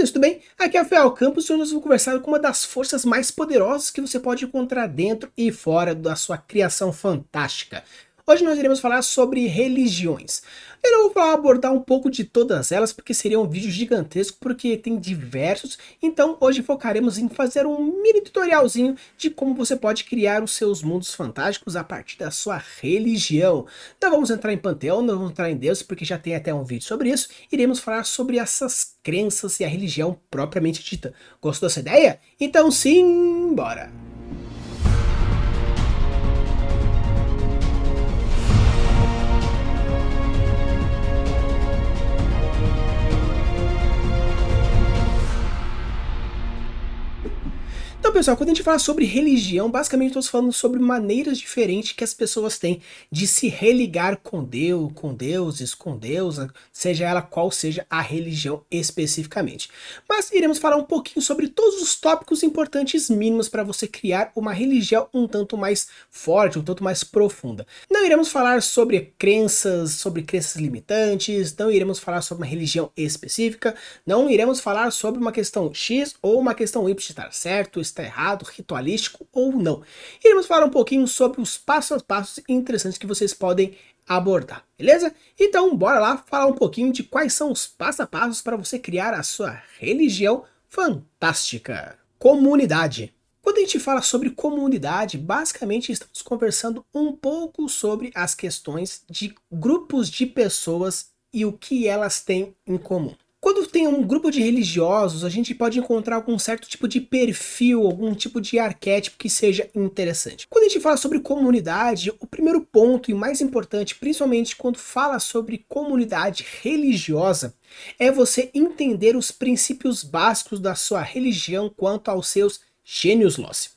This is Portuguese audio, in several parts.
queridos, tudo bem? Aqui é o Fel Campos e hoje nós vamos conversar com uma das forças mais poderosas que você pode encontrar dentro e fora da sua criação fantástica. Hoje nós iremos falar sobre religiões. Eu vou abordar um pouco de todas elas, porque seria um vídeo gigantesco, porque tem diversos. Então hoje focaremos em fazer um mini tutorialzinho de como você pode criar os seus mundos fantásticos a partir da sua religião. Não vamos entrar em panteão, não vamos entrar em Deus, porque já tem até um vídeo sobre isso. Iremos falar sobre essas crenças e a religião propriamente dita. Gostou dessa ideia? Então sim, bora! Então, pessoal, quando a gente fala sobre religião, basicamente estamos falando sobre maneiras diferentes que as pessoas têm de se religar com Deus, com deuses, com deusa, seja ela qual seja a religião especificamente. Mas iremos falar um pouquinho sobre todos os tópicos importantes mínimos para você criar uma religião um tanto mais forte, um tanto mais profunda. Não iremos falar sobre crenças, sobre crenças limitantes, não iremos falar sobre uma religião específica, não iremos falar sobre uma questão X ou uma questão Y estar certo, está errado, ritualístico ou não. Iremos falar um pouquinho sobre os passos a passos interessantes que vocês podem abordar, beleza? Então, bora lá falar um pouquinho de quais são os passos a passos para você criar a sua religião fantástica. Comunidade. Quando a gente fala sobre comunidade, basicamente estamos conversando um pouco sobre as questões de grupos de pessoas e o que elas têm em comum. Quando tem um grupo de religiosos, a gente pode encontrar algum certo tipo de perfil, algum tipo de arquétipo que seja interessante. Quando a gente fala sobre comunidade, o primeiro ponto e mais importante, principalmente quando fala sobre comunidade religiosa, é você entender os princípios básicos da sua religião quanto aos seus gênios loci.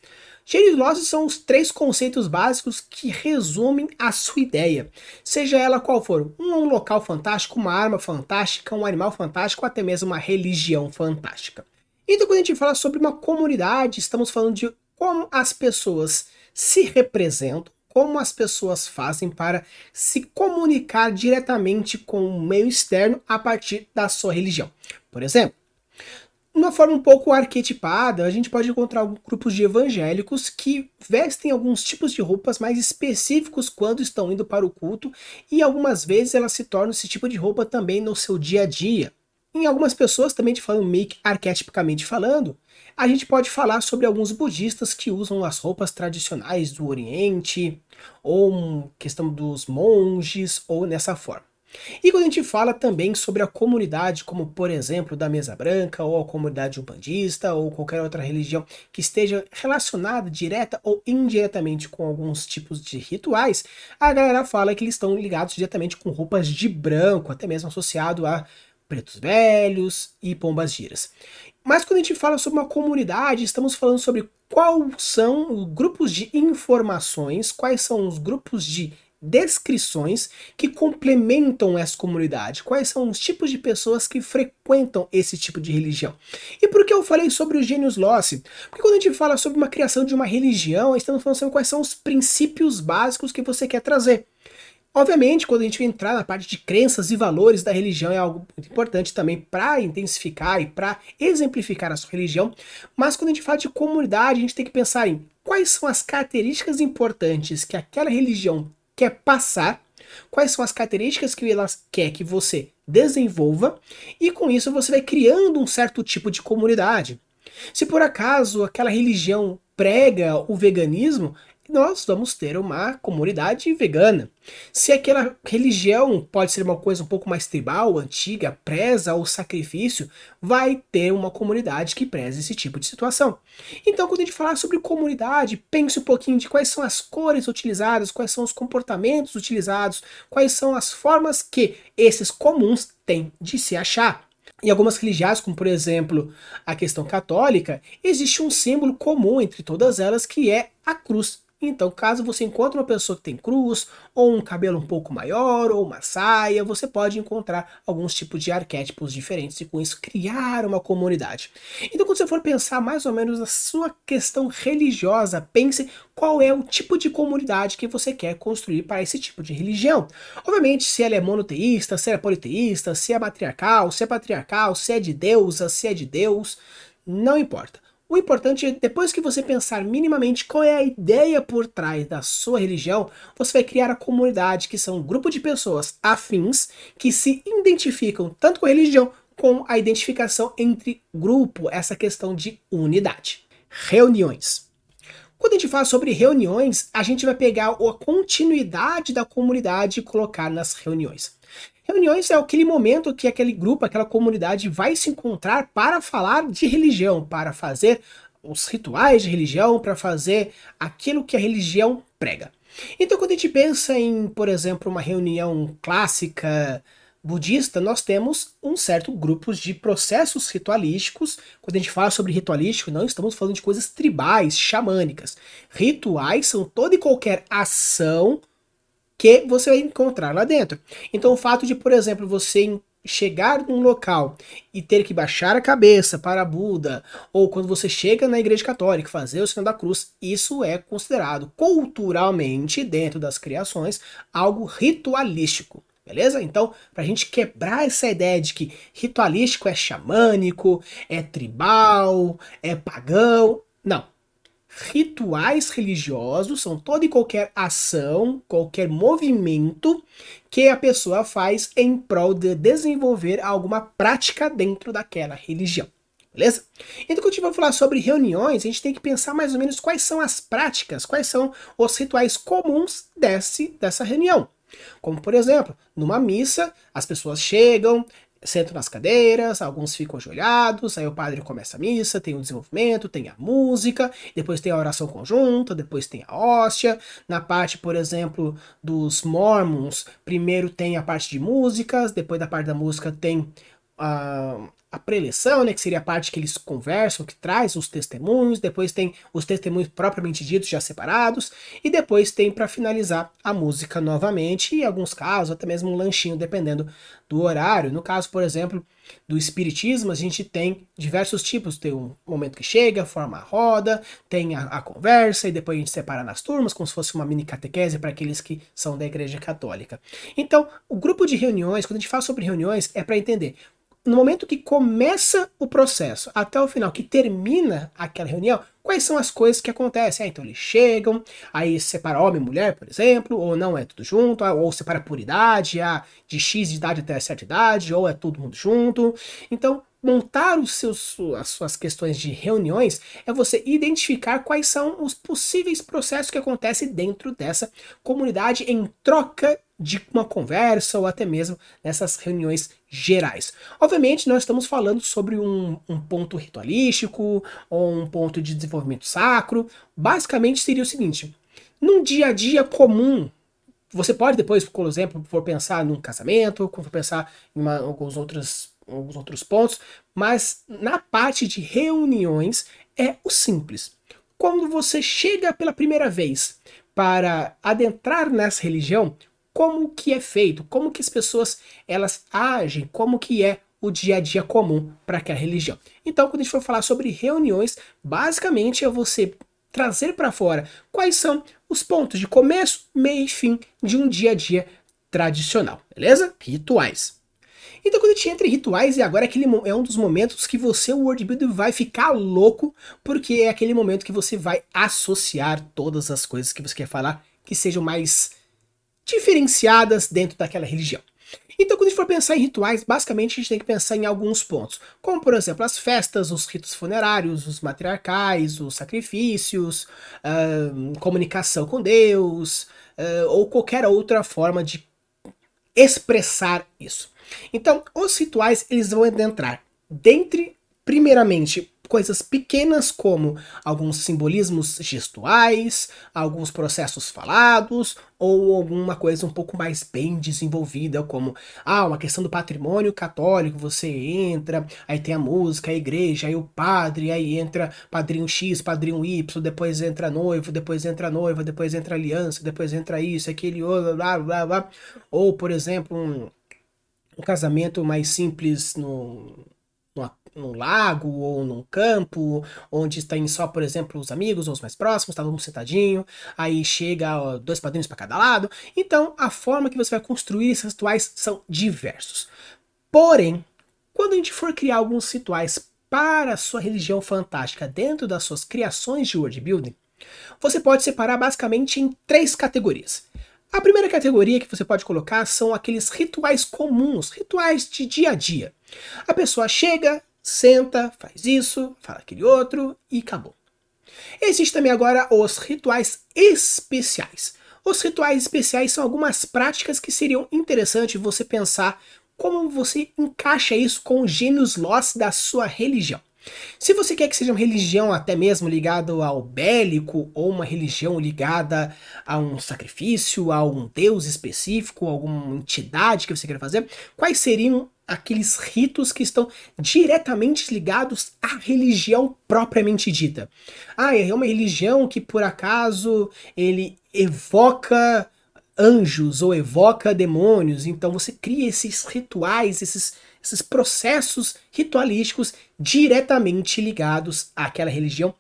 Gênios losses são os três conceitos básicos que resumem a sua ideia, seja ela qual for, um local fantástico, uma arma fantástica, um animal fantástico até mesmo uma religião fantástica. Então quando a gente fala sobre uma comunidade, estamos falando de como as pessoas se representam, como as pessoas fazem para se comunicar diretamente com o meio externo a partir da sua religião. Por exemplo, uma forma um pouco arquetipada, a gente pode encontrar grupos de evangélicos que vestem alguns tipos de roupas mais específicos quando estão indo para o culto, e algumas vezes elas se tornam esse tipo de roupa também no seu dia a dia. Em algumas pessoas, também de falando meio arquetipicamente falando, a gente pode falar sobre alguns budistas que usam as roupas tradicionais do Oriente, ou questão dos monges, ou nessa forma. E quando a gente fala também sobre a comunidade, como por exemplo da Mesa Branca, ou a comunidade umbandista, ou qualquer outra religião que esteja relacionada direta ou indiretamente com alguns tipos de rituais, a galera fala que eles estão ligados diretamente com roupas de branco, até mesmo associado a pretos velhos e pombas giras. Mas quando a gente fala sobre uma comunidade, estamos falando sobre quais são os grupos de informações, quais são os grupos de descrições que complementam essa comunidade, quais são os tipos de pessoas que frequentam esse tipo de religião. E por que eu falei sobre os gênios Loci? Porque quando a gente fala sobre uma criação de uma religião, estamos falando sobre quais são os princípios básicos que você quer trazer. Obviamente, quando a gente entrar na parte de crenças e valores da religião, é algo muito importante também para intensificar e para exemplificar a sua religião, mas quando a gente fala de comunidade, a gente tem que pensar em quais são as características importantes que aquela religião quer passar, quais são as características que ela quer que você desenvolva, e com isso você vai criando um certo tipo de comunidade. Se por acaso aquela religião prega o veganismo, nós vamos ter uma comunidade vegana. Se aquela religião pode ser uma coisa um pouco mais tribal, antiga, preza o sacrifício, vai ter uma comunidade que preza esse tipo de situação. Então, quando a gente falar sobre comunidade, pense um pouquinho de quais são as cores utilizadas, quais são os comportamentos utilizados, quais são as formas que esses comuns têm de se achar. Em algumas religiões, como por exemplo a questão católica, existe um símbolo comum entre todas elas que é a cruz. Então, caso você encontre uma pessoa que tem cruz, ou um cabelo um pouco maior, ou uma saia, você pode encontrar alguns tipos de arquétipos diferentes e com isso criar uma comunidade. Então, quando você for pensar mais ou menos na sua questão religiosa, pense qual é o tipo de comunidade que você quer construir para esse tipo de religião. Obviamente, se ela é monoteísta, se é politeísta, se é matriarcal, se é patriarcal, se é de deusa, se é de Deus, não importa. O importante é, depois que você pensar minimamente qual é a ideia por trás da sua religião, você vai criar a comunidade, que são um grupo de pessoas afins que se identificam tanto com a religião com a identificação entre grupo, essa questão de unidade. Reuniões. Quando a gente fala sobre reuniões, a gente vai pegar a continuidade da comunidade e colocar nas reuniões. Reuniões é aquele momento que aquele grupo, aquela comunidade vai se encontrar para falar de religião, para fazer os rituais de religião, para fazer aquilo que a religião prega. Então, quando a gente pensa em, por exemplo, uma reunião clássica budista, nós temos um certo grupo de processos ritualísticos. Quando a gente fala sobre ritualístico, não estamos falando de coisas tribais, xamânicas. Rituais são toda e qualquer ação que você vai encontrar lá dentro. Então, o fato de, por exemplo, você chegar num local e ter que baixar a cabeça para Buda, ou quando você chega na igreja católica fazer o sinal da cruz, isso é considerado culturalmente, dentro das criações, algo ritualístico. Beleza? Então, para a gente quebrar essa ideia de que ritualístico é xamânico, é tribal, é pagão. Não rituais religiosos são toda e qualquer ação, qualquer movimento que a pessoa faz em prol de desenvolver alguma prática dentro daquela religião. Beleza? Então, quando a gente vai falar sobre reuniões, a gente tem que pensar mais ou menos quais são as práticas, quais são os rituais comuns desse, dessa reunião. Como, por exemplo, numa missa, as pessoas chegam, sentam nas cadeiras, alguns ficam ajoelhados, aí o padre começa a missa, tem o desenvolvimento, tem a música, depois tem a oração conjunta, depois tem a hóstia. Na parte, por exemplo, dos mormons, primeiro tem a parte de músicas, depois da parte da música tem a, a preleção, né, que seria a parte que eles conversam, que traz os testemunhos, depois tem os testemunhos propriamente ditos já separados, e depois tem para finalizar a música novamente, e em alguns casos até mesmo um lanchinho, dependendo do horário. No caso, por exemplo, do espiritismo, a gente tem diversos tipos, tem um momento que chega, forma a roda, tem a, a conversa, e depois a gente separa nas turmas, como se fosse uma mini catequese para aqueles que são da igreja católica. Então, o grupo de reuniões, quando a gente fala sobre reuniões, é para entender no momento que começa o processo até o final, que termina aquela reunião, quais são as coisas que acontecem? Ah, então eles chegam, aí separa homem e mulher, por exemplo, ou não é tudo junto, ou separa por idade, ah, de X de idade até certa idade, ou é todo mundo junto. Então, montar os seus, as suas questões de reuniões é você identificar quais são os possíveis processos que acontecem dentro dessa comunidade em troca de uma conversa ou até mesmo nessas reuniões gerais. Obviamente, nós estamos falando sobre um, um ponto ritualístico ou um ponto de desenvolvimento sacro. Basicamente, seria o seguinte: num dia a dia comum, você pode depois, por exemplo, for pensar num casamento, for pensar em uma, alguns, outros, alguns outros pontos, mas na parte de reuniões é o simples. Quando você chega pela primeira vez para adentrar nessa religião, como que é feito, como que as pessoas elas agem, como que é o dia a dia comum para aquela religião. Então, quando a gente for falar sobre reuniões, basicamente é você trazer para fora quais são os pontos de começo, meio e fim de um dia a dia tradicional, beleza? Rituais. Então, quando a gente entra em rituais, e agora aquele, é um dos momentos que você, o world builder, vai ficar louco, porque é aquele momento que você vai associar todas as coisas que você quer falar que sejam mais diferenciadas dentro daquela religião. Então, quando a gente for pensar em rituais, basicamente a gente tem que pensar em alguns pontos, como por exemplo as festas, os ritos funerários, os matriarcais, os sacrifícios, uh, comunicação com Deus, uh, ou qualquer outra forma de expressar isso. Então, os rituais eles vão entrar dentre, primeiramente, coisas pequenas como alguns simbolismos gestuais, alguns processos falados ou alguma coisa um pouco mais bem desenvolvida, como ah, uma questão do patrimônio católico, você entra, aí tem a música, a igreja, aí o padre, aí entra padrinho X, padrinho Y, depois entra noivo, depois entra noiva, depois entra aliança, depois entra isso, aquele outro, blá blá blá. Ou, por exemplo, um, um casamento mais simples no, num lago ou num campo, onde está só, por exemplo, os amigos ou os mais próximos, tá todo mundo sentadinho, aí chega ó, dois padrinhos para cada lado. Então, a forma que você vai construir esses rituais são diversos. Porém, quando a gente for criar alguns rituais para a sua religião fantástica dentro das suas criações de world building, você pode separar basicamente em três categorias. A primeira categoria que você pode colocar são aqueles rituais comuns, rituais de dia a dia. A pessoa chega, senta, faz isso, fala aquele outro e acabou. Existem também agora os rituais especiais. Os rituais especiais são algumas práticas que seriam interessantes você pensar como você encaixa isso com os gênios lost da sua religião. Se você quer que seja uma religião até mesmo ligada ao bélico, ou uma religião ligada a um sacrifício, a um deus específico, alguma entidade que você quer fazer, quais seriam aqueles ritos que estão diretamente ligados à religião propriamente dita? Ah, é uma religião que por acaso ele evoca anjos ou evoca demônios, então você cria esses rituais, esses esses processos ritualísticos diretamente ligados àquela religião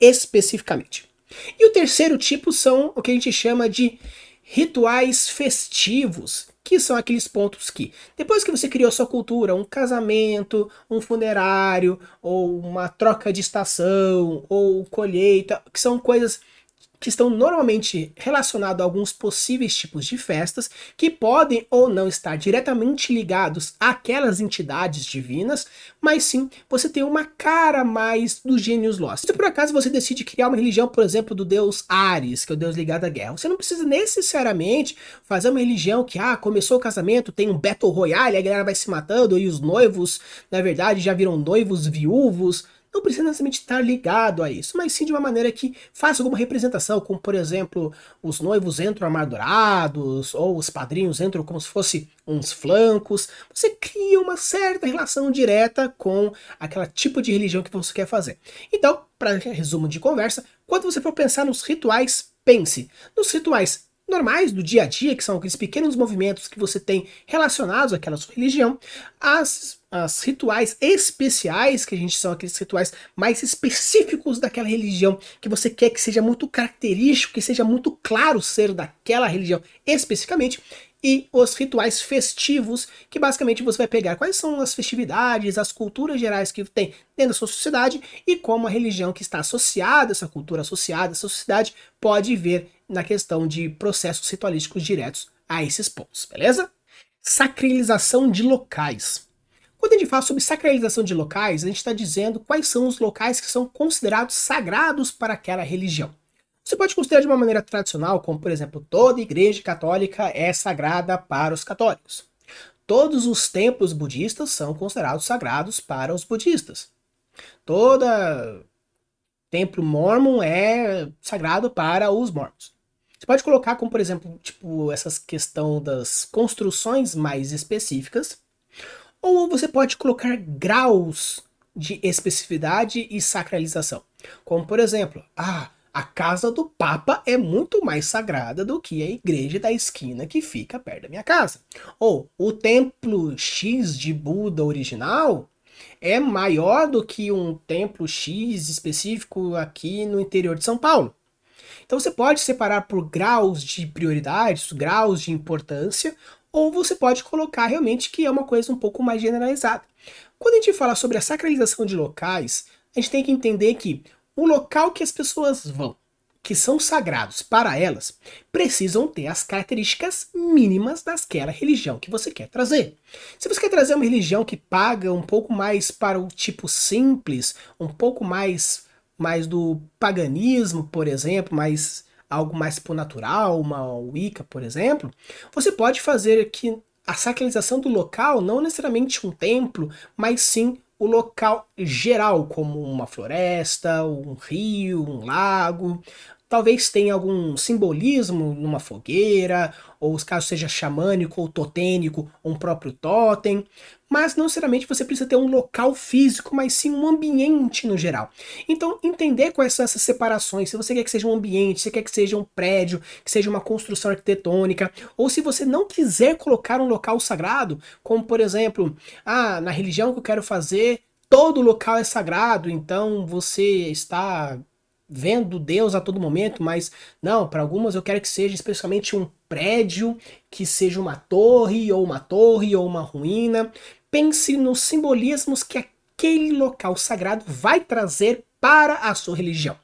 especificamente. E o terceiro tipo são o que a gente chama de rituais festivos, que são aqueles pontos que, depois que você criou sua cultura, um casamento, um funerário, ou uma troca de estação, ou colheita, que são coisas que estão normalmente relacionados a alguns possíveis tipos de festas que podem ou não estar diretamente ligados àquelas entidades divinas, mas sim você tem uma cara mais dos gênios lost. Se por acaso você decide criar uma religião, por exemplo, do deus Ares, que é o deus ligado à guerra, você não precisa necessariamente fazer uma religião que, ah, começou o casamento, tem um Battle Royale, a galera vai se matando e os noivos, na verdade, já viram noivos viúvos não precisa necessariamente estar ligado a isso, mas sim de uma maneira que faça alguma representação, como por exemplo, os noivos entram armadurados, ou os padrinhos entram como se fosse uns flancos. Você cria uma certa relação direta com aquela tipo de religião que você quer fazer. Então, para resumo de conversa, quando você for pensar nos rituais, pense nos rituais normais do dia a dia, que são aqueles pequenos movimentos que você tem relacionados àquela sua religião, as, as rituais especiais, que a gente são aqueles rituais mais específicos daquela religião, que você quer que seja muito característico, que seja muito claro ser daquela religião especificamente, e os rituais festivos, que basicamente você vai pegar quais são as festividades, as culturas gerais que tem dentro da sua sociedade e como a religião que está associada, essa cultura associada, essa sociedade, pode ver na questão de processos ritualísticos diretos a esses pontos, beleza? Sacralização de locais. Quando a gente fala sobre sacralização de locais, a gente está dizendo quais são os locais que são considerados sagrados para aquela religião. Você pode considerar de uma maneira tradicional, como por exemplo, toda igreja católica é sagrada para os católicos. Todos os templos budistas são considerados sagrados para os budistas. Toda templo mormon é sagrado para os mormons. Você pode colocar como, por exemplo, tipo, essas questão das construções mais específicas, ou você pode colocar graus de especificidade e sacralização. Como, por exemplo, ah, a casa do Papa é muito mais sagrada do que a igreja da esquina que fica perto da minha casa. Ou o templo X de Buda original é maior do que um templo X específico aqui no interior de São Paulo. Então você pode separar por graus de prioridades, graus de importância, ou você pode colocar realmente que é uma coisa um pouco mais generalizada. Quando a gente fala sobre a sacralização de locais, a gente tem que entender que o local que as pessoas vão, que são sagrados para elas, precisam ter as características mínimas daquela religião que você quer trazer. Se você quer trazer uma religião que paga um pouco mais para o tipo simples, um pouco mais mais do paganismo, por exemplo, mais algo mais por natural, uma Wicca, por exemplo, você pode fazer que a sacralização do local, não necessariamente um templo, mas sim o local geral, como uma floresta, um rio, um lago, Talvez tenha algum simbolismo numa fogueira, ou os casos seja xamânico ou totênico, ou um próprio totem, mas não necessariamente você precisa ter um local físico, mas sim um ambiente no geral. Então, entender quais são essas separações, se você quer que seja um ambiente, se quer que seja um prédio, que seja uma construção arquitetônica, ou se você não quiser colocar um local sagrado, como por exemplo, ah, na religião que eu quero fazer, todo local é sagrado, então você está vendo Deus a todo momento, mas não, para algumas eu quero que seja especialmente um prédio, que seja uma torre, ou uma torre, ou uma ruína. Pense nos simbolismos que aquele local sagrado vai trazer para a sua religião.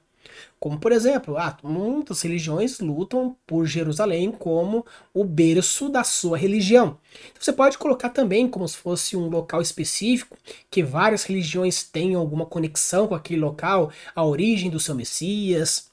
Como, por exemplo, ah, muitas religiões lutam por Jerusalém como o berço da sua religião. Então, você pode colocar também como se fosse um local específico, que várias religiões tenham alguma conexão com aquele local, a origem do seu Messias,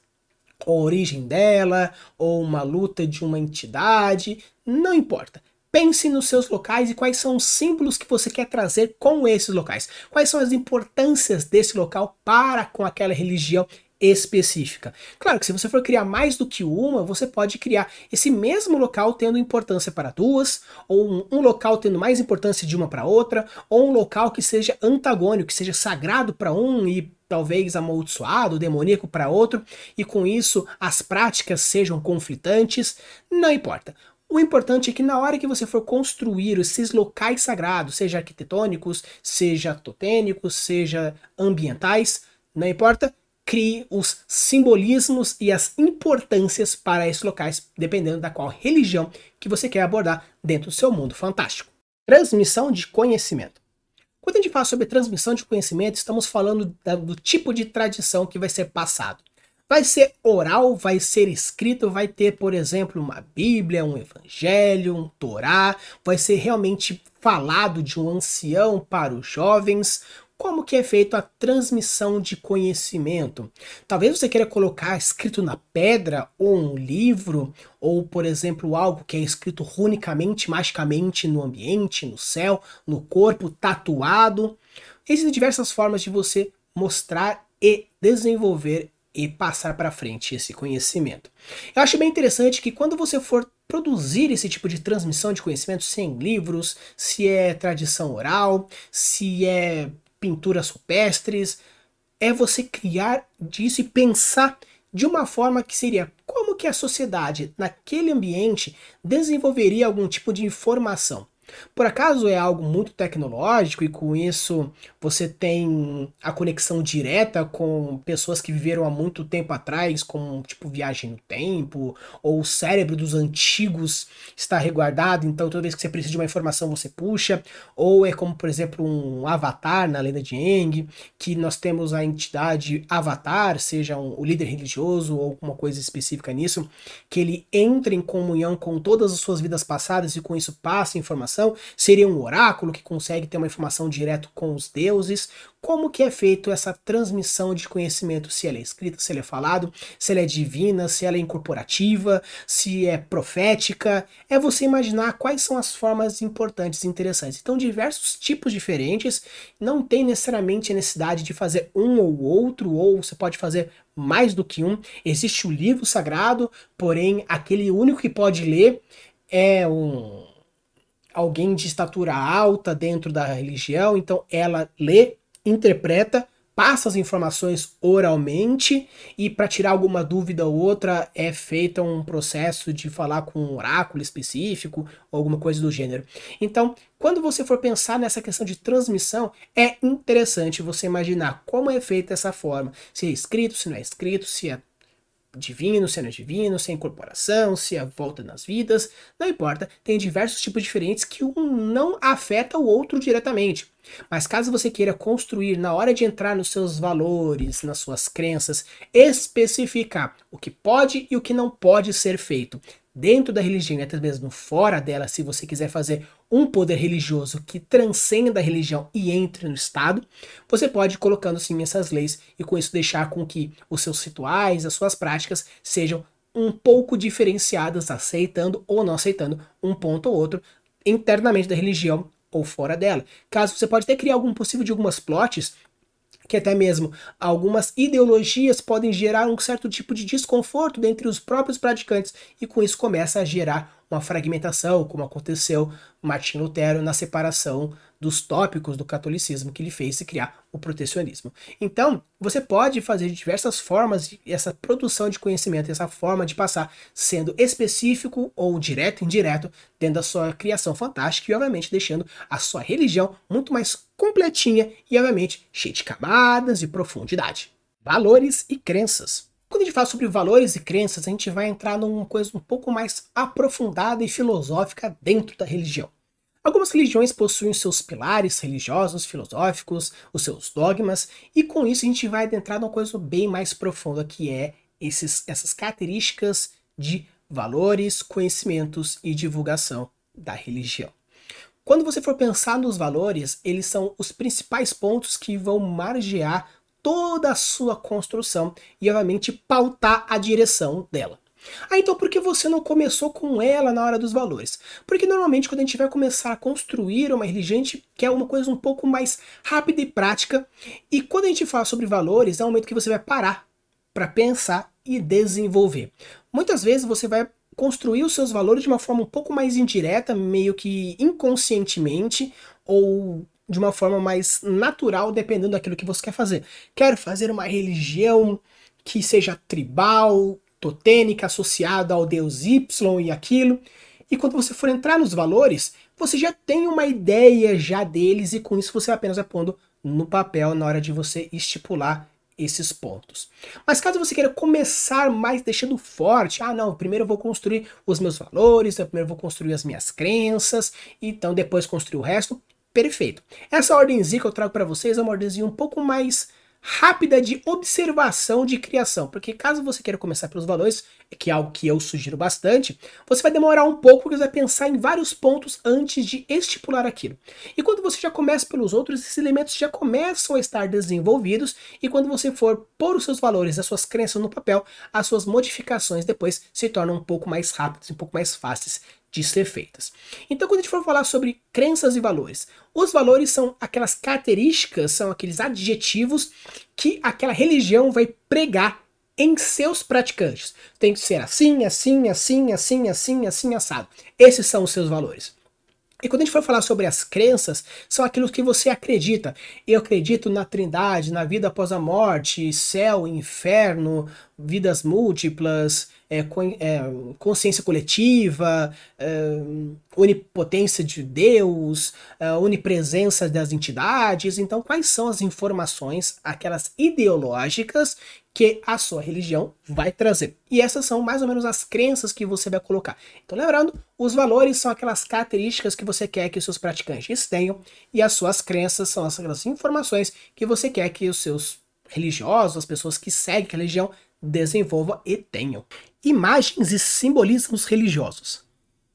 a origem dela, ou uma luta de uma entidade, não importa. Pense nos seus locais e quais são os símbolos que você quer trazer com esses locais. Quais são as importâncias desse local para com aquela religião específica. Claro que se você for criar mais do que uma, você pode criar esse mesmo local tendo importância para duas, ou um, um local tendo mais importância de uma para outra, ou um local que seja antagônico, que seja sagrado para um e talvez amaldiçoado, demoníaco para outro, e com isso as práticas sejam conflitantes, não importa. O importante é que na hora que você for construir esses locais sagrados, seja arquitetônicos, seja totênicos, seja ambientais, não importa, crie os simbolismos e as importâncias para esses locais, dependendo da qual religião que você quer abordar dentro do seu mundo fantástico. Transmissão de conhecimento. Quando a gente fala sobre transmissão de conhecimento, estamos falando do tipo de tradição que vai ser passado. Vai ser oral, vai ser escrito, vai ter, por exemplo, uma Bíblia, um Evangelho, um Torá, vai ser realmente falado de um ancião para os jovens, como que é feita a transmissão de conhecimento? Talvez você queira colocar escrito na pedra ou um livro, ou por exemplo algo que é escrito runicamente, magicamente no ambiente, no céu, no corpo, tatuado. Existem diversas formas de você mostrar e desenvolver e passar para frente esse conhecimento. Eu acho bem interessante que quando você for produzir esse tipo de transmissão de conhecimento, se é em livros, se é tradição oral, se é pinturas rupestres, é você criar disso e pensar de uma forma que seria como que a sociedade naquele ambiente desenvolveria algum tipo de informação. Por acaso é algo muito tecnológico e com isso você tem a conexão direta com pessoas que viveram há muito tempo atrás, como tipo viagem no tempo, ou o cérebro dos antigos está reguardado, então toda vez que você precisa de uma informação você puxa, ou é como por exemplo um avatar na lenda de Aang, que nós temos a entidade avatar, seja um, o líder religioso ou alguma coisa específica nisso, que ele entra em comunhão com todas as suas vidas passadas e com isso passa informação informação? Seria um oráculo que consegue ter uma informação direto com os deuses? Como que é feito essa transmissão de conhecimento? Se ela é escrita, se ela é falado, se ela é divina, se ela é incorporativa, se é profética? É você imaginar quais são as formas importantes e interessantes. Então, diversos tipos diferentes, não tem necessariamente a necessidade de fazer um ou outro, ou você pode fazer mais do que um. Existe o livro sagrado, porém, aquele único que pode ler é um alguém de estatura alta dentro da religião, então ela lê, interpreta, passa as informações oralmente e para tirar alguma dúvida ou outra é feito um processo de falar com um oráculo específico ou alguma coisa do gênero. Então, quando você for pensar nessa questão de transmissão, é interessante você imaginar como é feita essa forma, se é escrito, se não é escrito, se é divino, se não é divino, se é incorporação, se é volta nas vidas, não importa, tem diversos tipos diferentes que um não afeta o outro diretamente. Mas caso você queira construir na hora de entrar nos seus valores, nas suas crenças, especificar o que pode e o que não pode ser feito, dentro da religião e até mesmo fora dela, se você quiser fazer um poder religioso que transcenda a religião e entre no Estado, você pode ir colocando sim essas leis e com isso deixar com que os seus rituais, as suas práticas sejam um pouco diferenciadas, aceitando ou não aceitando um ponto ou outro internamente da religião ou fora dela. Caso você pode até criar algum possível de algumas plots que até mesmo algumas ideologias podem gerar um certo tipo de desconforto dentre os próprios praticantes e com isso começa a gerar uma fragmentação, como aconteceu Martin Lutero na separação dos tópicos do catolicismo que ele fez se criar o protecionismo. Então, você pode fazer de diversas formas essa produção de conhecimento, essa forma de passar, sendo específico ou direto, indireto, dentro da sua criação fantástica e, obviamente, deixando a sua religião muito mais completinha e, obviamente, cheia de camadas e profundidade. Valores e crenças. Quando a gente fala sobre valores e crenças, a gente vai entrar numa coisa um pouco mais aprofundada e filosófica dentro da religião. Algumas religiões possuem seus pilares religiosos, filosóficos, os seus dogmas, e com isso a gente vai adentrar numa coisa bem mais profunda, que é esses, essas características de valores, conhecimentos e divulgação da religião. Quando você for pensar nos valores, eles são os principais pontos que vão margear toda a sua construção e, obviamente, pautar a direção dela. Ah, então por que você não começou com ela na hora dos valores? Porque normalmente quando a gente vai começar a construir uma religião, a gente quer uma coisa um pouco mais rápida e prática. E quando a gente fala sobre valores, é o momento que você vai parar para pensar e desenvolver. Muitas vezes você vai construir os seus valores de uma forma um pouco mais indireta, meio que inconscientemente, ou de uma forma mais natural, dependendo daquilo que você quer fazer. Quero fazer uma religião que seja tribal, totênica, associada ao deus Y e aquilo. E quando você for entrar nos valores, você já tem uma ideia já deles e com isso você apenas vai pondo no papel na hora de você estipular esses pontos. Mas caso você queira começar mais deixando forte, ah não, primeiro eu vou construir os meus valores, primeiro eu vou construir as minhas crenças, então depois construir o resto, perfeito. Essa ordemzinha que eu trago para vocês é uma ordemzinha um pouco mais rápida de observação de criação, porque caso você queira começar pelos valores, que é algo que eu sugiro bastante, você vai demorar um pouco porque você vai pensar em vários pontos antes de estipular aquilo. E quando você já começa pelos outros, esses elementos já começam a estar desenvolvidos e quando você for pôr os seus valores, as suas crenças no papel, as suas modificações depois se tornam um pouco mais rápidas, um pouco mais fáceis de ser feitas. Então, quando a gente for falar sobre crenças e valores, os valores são aquelas características, são aqueles adjetivos que aquela religião vai pregar em seus praticantes. Tem que ser assim, assim, assim, assim, assim, assim, assado. Esses são os seus valores. E quando a gente for falar sobre as crenças, são aquilo que você acredita. Eu acredito na trindade, na vida após a morte, céu, inferno, vidas múltiplas, é, é, consciência coletiva, é, onipotência de Deus, é, onipresença das entidades. Então, quais são as informações, aquelas ideológicas, que a sua religião vai trazer? E essas são mais ou menos as crenças que você vai colocar. Então, lembrando, os valores são aquelas características que você quer que os seus praticantes tenham, e as suas crenças são aquelas informações que você quer que os seus religiosos, as pessoas que seguem a religião, desenvolvam e tenham imagens e simbolismos religiosos.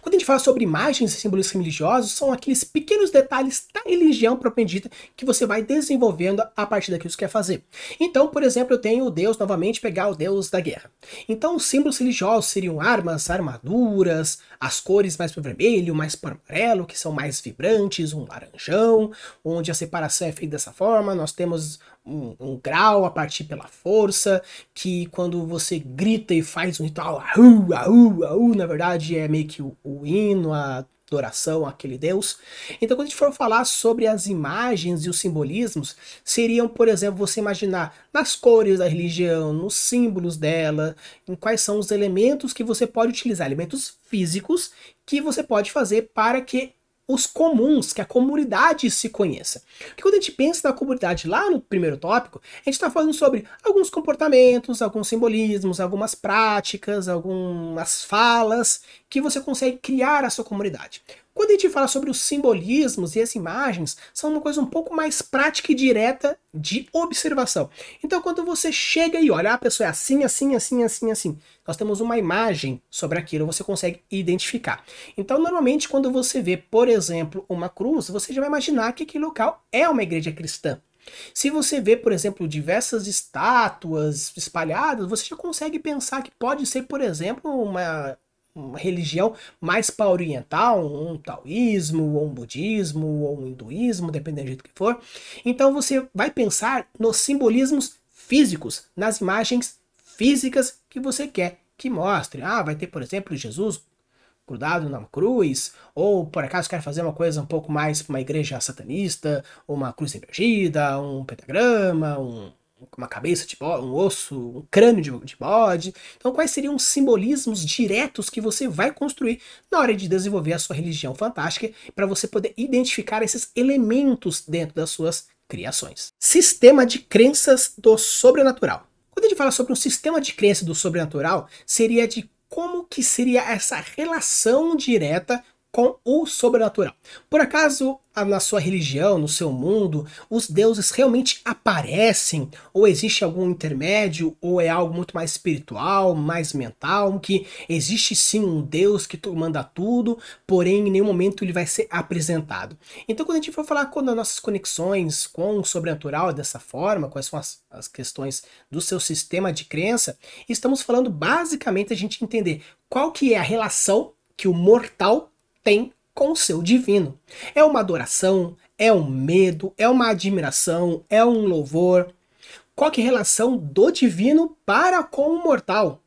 Quando a gente fala sobre imagens e simbolismos religiosos, são aqueles pequenos detalhes da religião propriamente dita que você vai desenvolvendo a partir daquilo que você quer fazer. Então, por exemplo, eu tenho o Deus, novamente, pegar o Deus da guerra. Então, os símbolos religiosos seriam armas, armaduras, as cores mais para vermelho, mais para amarelo, que são mais vibrantes, um laranjão, onde a separação é feita dessa forma. Nós temos um, um, grau a partir pela força, que quando você grita e faz um ritual, aú, aú, aú, na verdade é meio que o, o hino, a adoração àquele Deus. Então, quando a gente for falar sobre as imagens e os simbolismos, seriam, por exemplo, você imaginar nas cores da religião, nos símbolos dela, em quais são os elementos que você pode utilizar, elementos físicos que você pode fazer para que os comuns, que a comunidade se conheça. Porque quando a gente pensa na comunidade lá no primeiro tópico, a gente está falando sobre alguns comportamentos, alguns simbolismos, algumas práticas, algumas falas que você consegue criar a sua comunidade. Quando a gente fala sobre os simbolismos e as imagens, são uma coisa um pouco mais prática e direta de observação. Então, quando você chega e olha, a pessoa é assim, assim, assim, assim, assim, nós temos uma imagem sobre aquilo, você consegue identificar. Então, normalmente, quando você vê, por exemplo, uma cruz, você já vai imaginar que aquele local é uma igreja cristã. Se você vê, por exemplo, diversas estátuas espalhadas, você já consegue pensar que pode ser, por exemplo, uma uma religião mais para oriental, um taoísmo, ou um budismo, ou um hinduísmo, dependendo do que for. Então você vai pensar nos simbolismos físicos, nas imagens físicas que você quer que mostre. Ah, vai ter, por exemplo, Jesus grudado na cruz, ou por acaso quer fazer uma coisa um pouco mais para uma igreja satanista, uma cruz invertida, um pentagrama, um uma cabeça de bode, um osso, um crânio de, de bode. Então, quais seriam os simbolismos diretos que você vai construir na hora de desenvolver a sua religião fantástica para você poder identificar esses elementos dentro das suas criações? Sistema de crenças do sobrenatural. Quando a gente fala sobre um sistema de crença do sobrenatural, seria de como que seria essa relação direta com o sobrenatural. Por acaso, na sua religião, no seu mundo, os deuses realmente aparecem? Ou existe algum intermédio? Ou é algo muito mais espiritual, mais mental? Que existe sim um Deus que manda tudo, porém em nenhum momento ele vai ser apresentado. Então, quando a gente for falar com as nossas conexões com o sobrenatural dessa forma, quais são as, as questões do seu sistema de crença, estamos falando basicamente a gente entender qual que é a relação que o mortal tem com o seu divino. É uma adoração, é um medo, é uma admiração, é um louvor. Qual que é a relação do divino para com o mortal?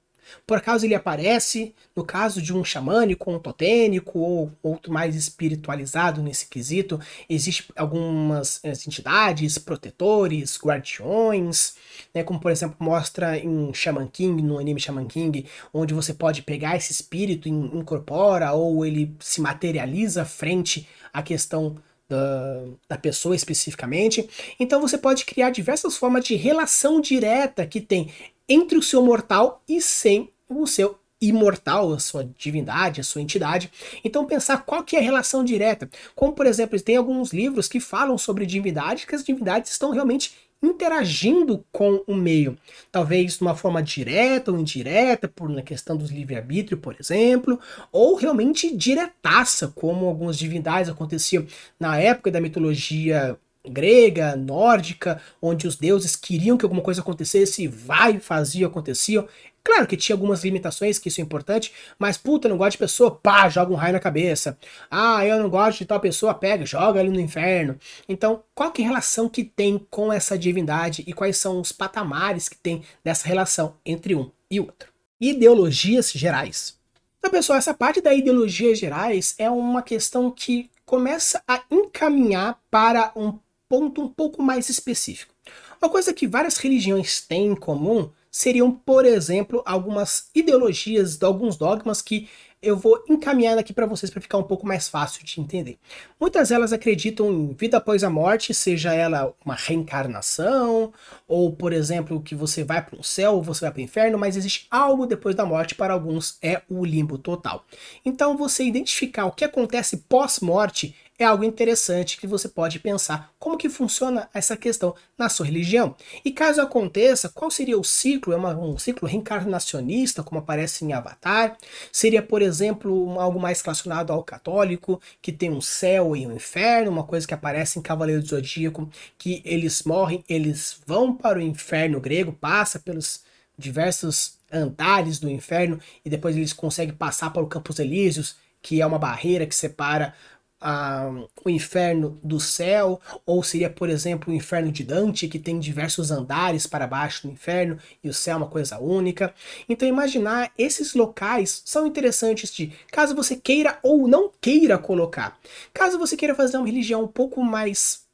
Por acaso ele aparece, no caso de um xamânico, um totênico ou outro mais espiritualizado nesse quesito, existem algumas eh, entidades, protetores, guardiões, né, como por exemplo mostra em Shaman King, no anime Shaman King, onde você pode pegar esse espírito e incorpora ou ele se materializa frente à questão da, da, pessoa especificamente. Então você pode criar diversas formas de relação direta que tem entre o seu mortal e sem o seu imortal, a sua divindade, a sua entidade. Então pensar qual que é a relação direta. Como por exemplo, tem alguns livros que falam sobre divindades, que as divindades estão realmente interagindo com o meio. Talvez de uma forma direta ou indireta, por na questão dos livre-arbítrio, por exemplo, ou realmente diretaça, como algumas divindades aconteciam na época da mitologia grega, nórdica, onde os deuses queriam que alguma coisa acontecesse vai, fazia, acontecia. Claro que tinha algumas limitações, que isso é importante, mas puta, não gosto de pessoa, pá, joga um raio na cabeça. Ah, eu não gosto de tal pessoa, pega, joga ali no inferno. Então, qual que é a relação que tem com essa divindade e quais são os patamares que tem dessa relação entre um e outro? Ideologias gerais. Então, pessoal, essa parte da ideologias gerais é uma questão que começa a encaminhar para um ponto um pouco mais específico. Uma coisa que várias religiões têm em comum seriam, por exemplo, algumas ideologias, alguns dogmas que eu vou encaminhar aqui para vocês para ficar um pouco mais fácil de entender. Muitas delas acreditam em vida após a morte, seja ela uma reencarnação, ou por exemplo, que você vai para o céu ou você vai para o inferno, mas existe algo depois da morte, para alguns é o limbo total. Então você identificar o que acontece pós-morte é algo interessante que você pode pensar como que funciona essa questão na sua religião. E caso aconteça, qual seria o ciclo? É uma, um ciclo reencarnacionista, como aparece em Avatar? Seria, por exemplo, algo mais relacionado ao católico, que tem um céu e um inferno, uma coisa que aparece em Cavaleiro do Zodíaco, que eles morrem, eles vão para o inferno grego, passa pelos diversos andares do inferno e depois eles conseguem passar para o Campos Elíseos, que é uma barreira que separa a, o inferno do céu, ou seria, por exemplo, o inferno de Dante, que tem diversos andares para baixo do inferno e o céu é uma coisa única. Então, imaginar esses locais são interessantes de, caso você queira ou não queira colocar. Caso você queira fazer uma religião um pouco mais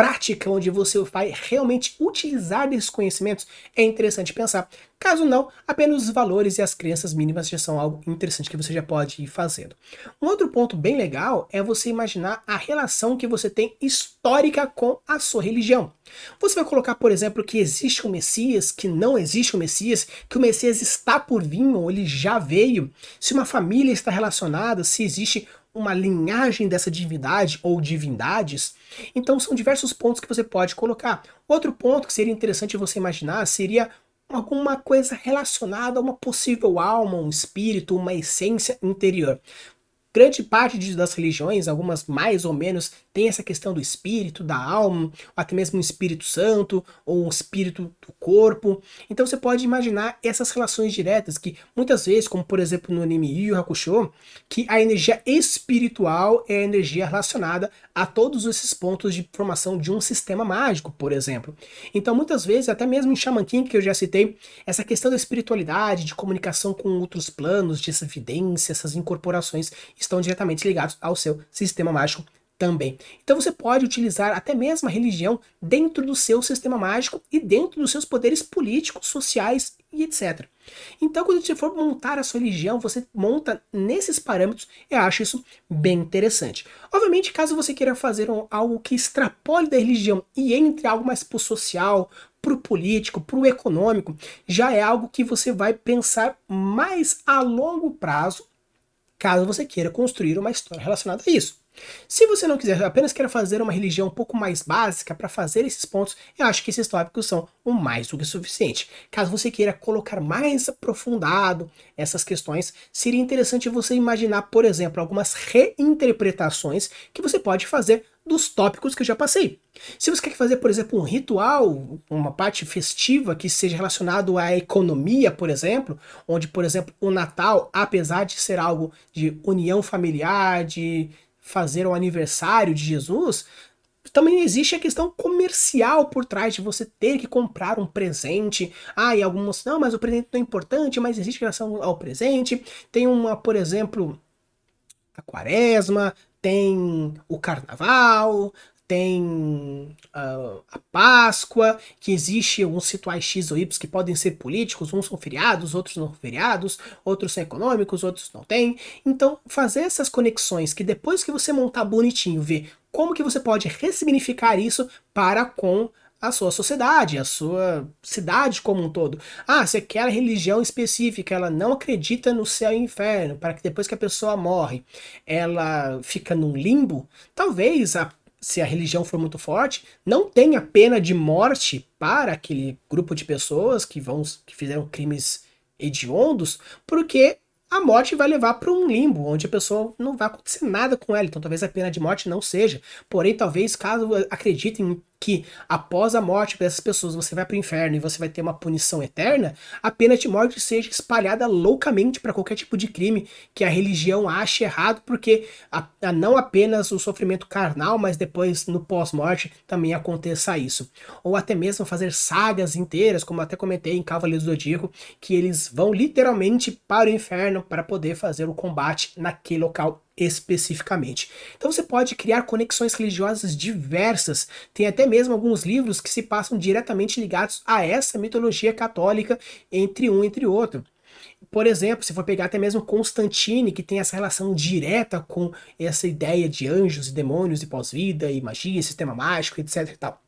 prática, onde você vai realmente utilizar desses conhecimentos, é interessante pensar. Caso não, apenas os valores e as crenças mínimas já são algo interessante que você já pode ir fazendo. Um outro ponto bem legal é você imaginar a relação que você tem histórica com a sua religião. Você vai colocar, por exemplo, que existe um Messias, que não existe um Messias, que o Messias está por vir ou ele já veio, se uma família está relacionada, se existe uma linhagem dessa divindade ou divindades. Então são diversos pontos que você pode colocar. Outro ponto que seria interessante você imaginar seria alguma coisa relacionada a uma possível alma, um espírito, uma essência interior. Grande parte das religiões, algumas mais ou menos, tem essa questão do espírito, da alma, ou até mesmo um Espírito Santo, ou um espírito do corpo. Então você pode imaginar essas relações diretas que muitas vezes, como por exemplo no anime Yu Hakusho, que a energia espiritual é a energia relacionada a todos esses pontos de formação de um sistema mágico, por exemplo. Então muitas vezes, até mesmo em Shaman King, que eu já citei, essa questão da espiritualidade, de comunicação com outros planos, de essa evidência, essas incorporações estão diretamente ligados ao seu sistema mágico também. Então você pode utilizar até mesmo a religião dentro do seu sistema mágico e dentro dos seus poderes políticos, sociais e etc. Então, quando você for montar a sua religião, você monta nesses parâmetros. Eu acho isso bem interessante. Obviamente, caso você queira fazer um, algo que extrapole da religião e entre algo mais pro social, pro político, pro econômico, já é algo que você vai pensar mais a longo prazo, caso você queira construir uma história relacionada a isso. Se você não quiser, apenas quer fazer uma religião um pouco mais básica para fazer esses pontos, eu acho que esses tópicos são o mais do que suficiente. Caso você queira colocar mais aprofundado essas questões, seria interessante você imaginar, por exemplo, algumas reinterpretações que você pode fazer dos tópicos que eu já passei. Se você quer fazer, por exemplo, um ritual, uma parte festiva que seja relacionado à economia, por exemplo, onde, por exemplo, o Natal, apesar de ser algo de união familiar, de fazer o aniversário de Jesus, também existe a questão comercial por trás de você ter que comprar um presente. Ah, e alguns, não, mas o presente não é importante, mas existe relação ao presente. Tem uma, por exemplo, a quaresma, tem o carnaval, tem uh, a Páscoa, que existe alguns rituais X ou Y que podem ser políticos, uns são feriados, outros não feriados, outros são econômicos, outros não têm. Então, fazer essas conexões que depois que você montar bonitinho, ver como que você pode ressignificar isso para com a sua sociedade, a sua cidade como um todo. Ah, se aquela religião específica ela não acredita no céu e inferno, para que depois que a pessoa morre, ela fica num limbo, talvez a se a religião for muito forte, não tenha pena de morte para aquele grupo de pessoas que vão que fizeram crimes hediondos, porque a morte vai levar para um limbo, onde a pessoa não vai acontecer nada com ela. Então talvez a pena de morte não seja. Porém, talvez caso acreditem que após a morte dessas pessoas você vai para o inferno e você vai ter uma punição eterna, a pena de morte seja espalhada loucamente para qualquer tipo de crime que a religião ache errado, porque a, a não apenas o sofrimento carnal, mas depois no pós-morte também aconteça isso. Ou até mesmo fazer sagas inteiras, como até comentei em Cavaleiros do Zodíaco, que eles vão literalmente para o inferno para poder fazer o combate naquele local especificamente. Então você pode criar conexões religiosas diversas, tem até mesmo alguns livros que se passam diretamente ligados a essa mitologia católica entre um entre outro. Por exemplo, se for pegar até mesmo Constantine, que tem essa relação direta com essa ideia de anjos e demônios e pós-vida e magia, sistema mágico, etc e tal.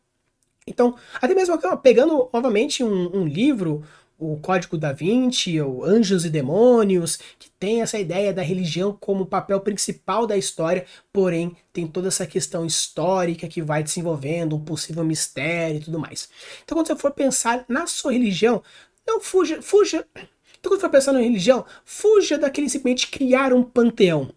Então, até mesmo pegando novamente um, um livro, o Código da Vinci, ou Anjos e Demônios, que tem essa ideia da religião como papel principal da história, porém tem toda essa questão histórica que vai desenvolvendo, um possível mistério e tudo mais. Então, quando você for pensar na sua religião, não fuja, fuja. Então, quando for pensar na religião, fuja daquele simplesmente criar um panteão.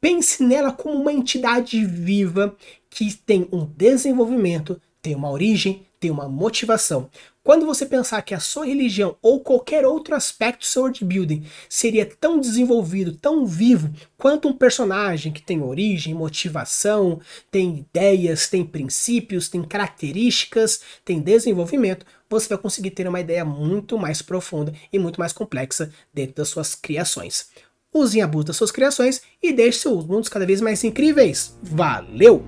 Pense nela como uma entidade viva que tem um desenvolvimento, tem uma origem, tem uma motivação. Quando você pensar que a sua religião ou qualquer outro aspecto do seu world building seria tão desenvolvido, tão vivo, quanto um personagem que tem origem, motivação, tem ideias, tem princípios, tem características, tem desenvolvimento, você vai conseguir ter uma ideia muito mais profunda e muito mais complexa dentro das suas criações. Use em abuso das suas criações e deixe seus mundos cada vez mais incríveis. Valeu!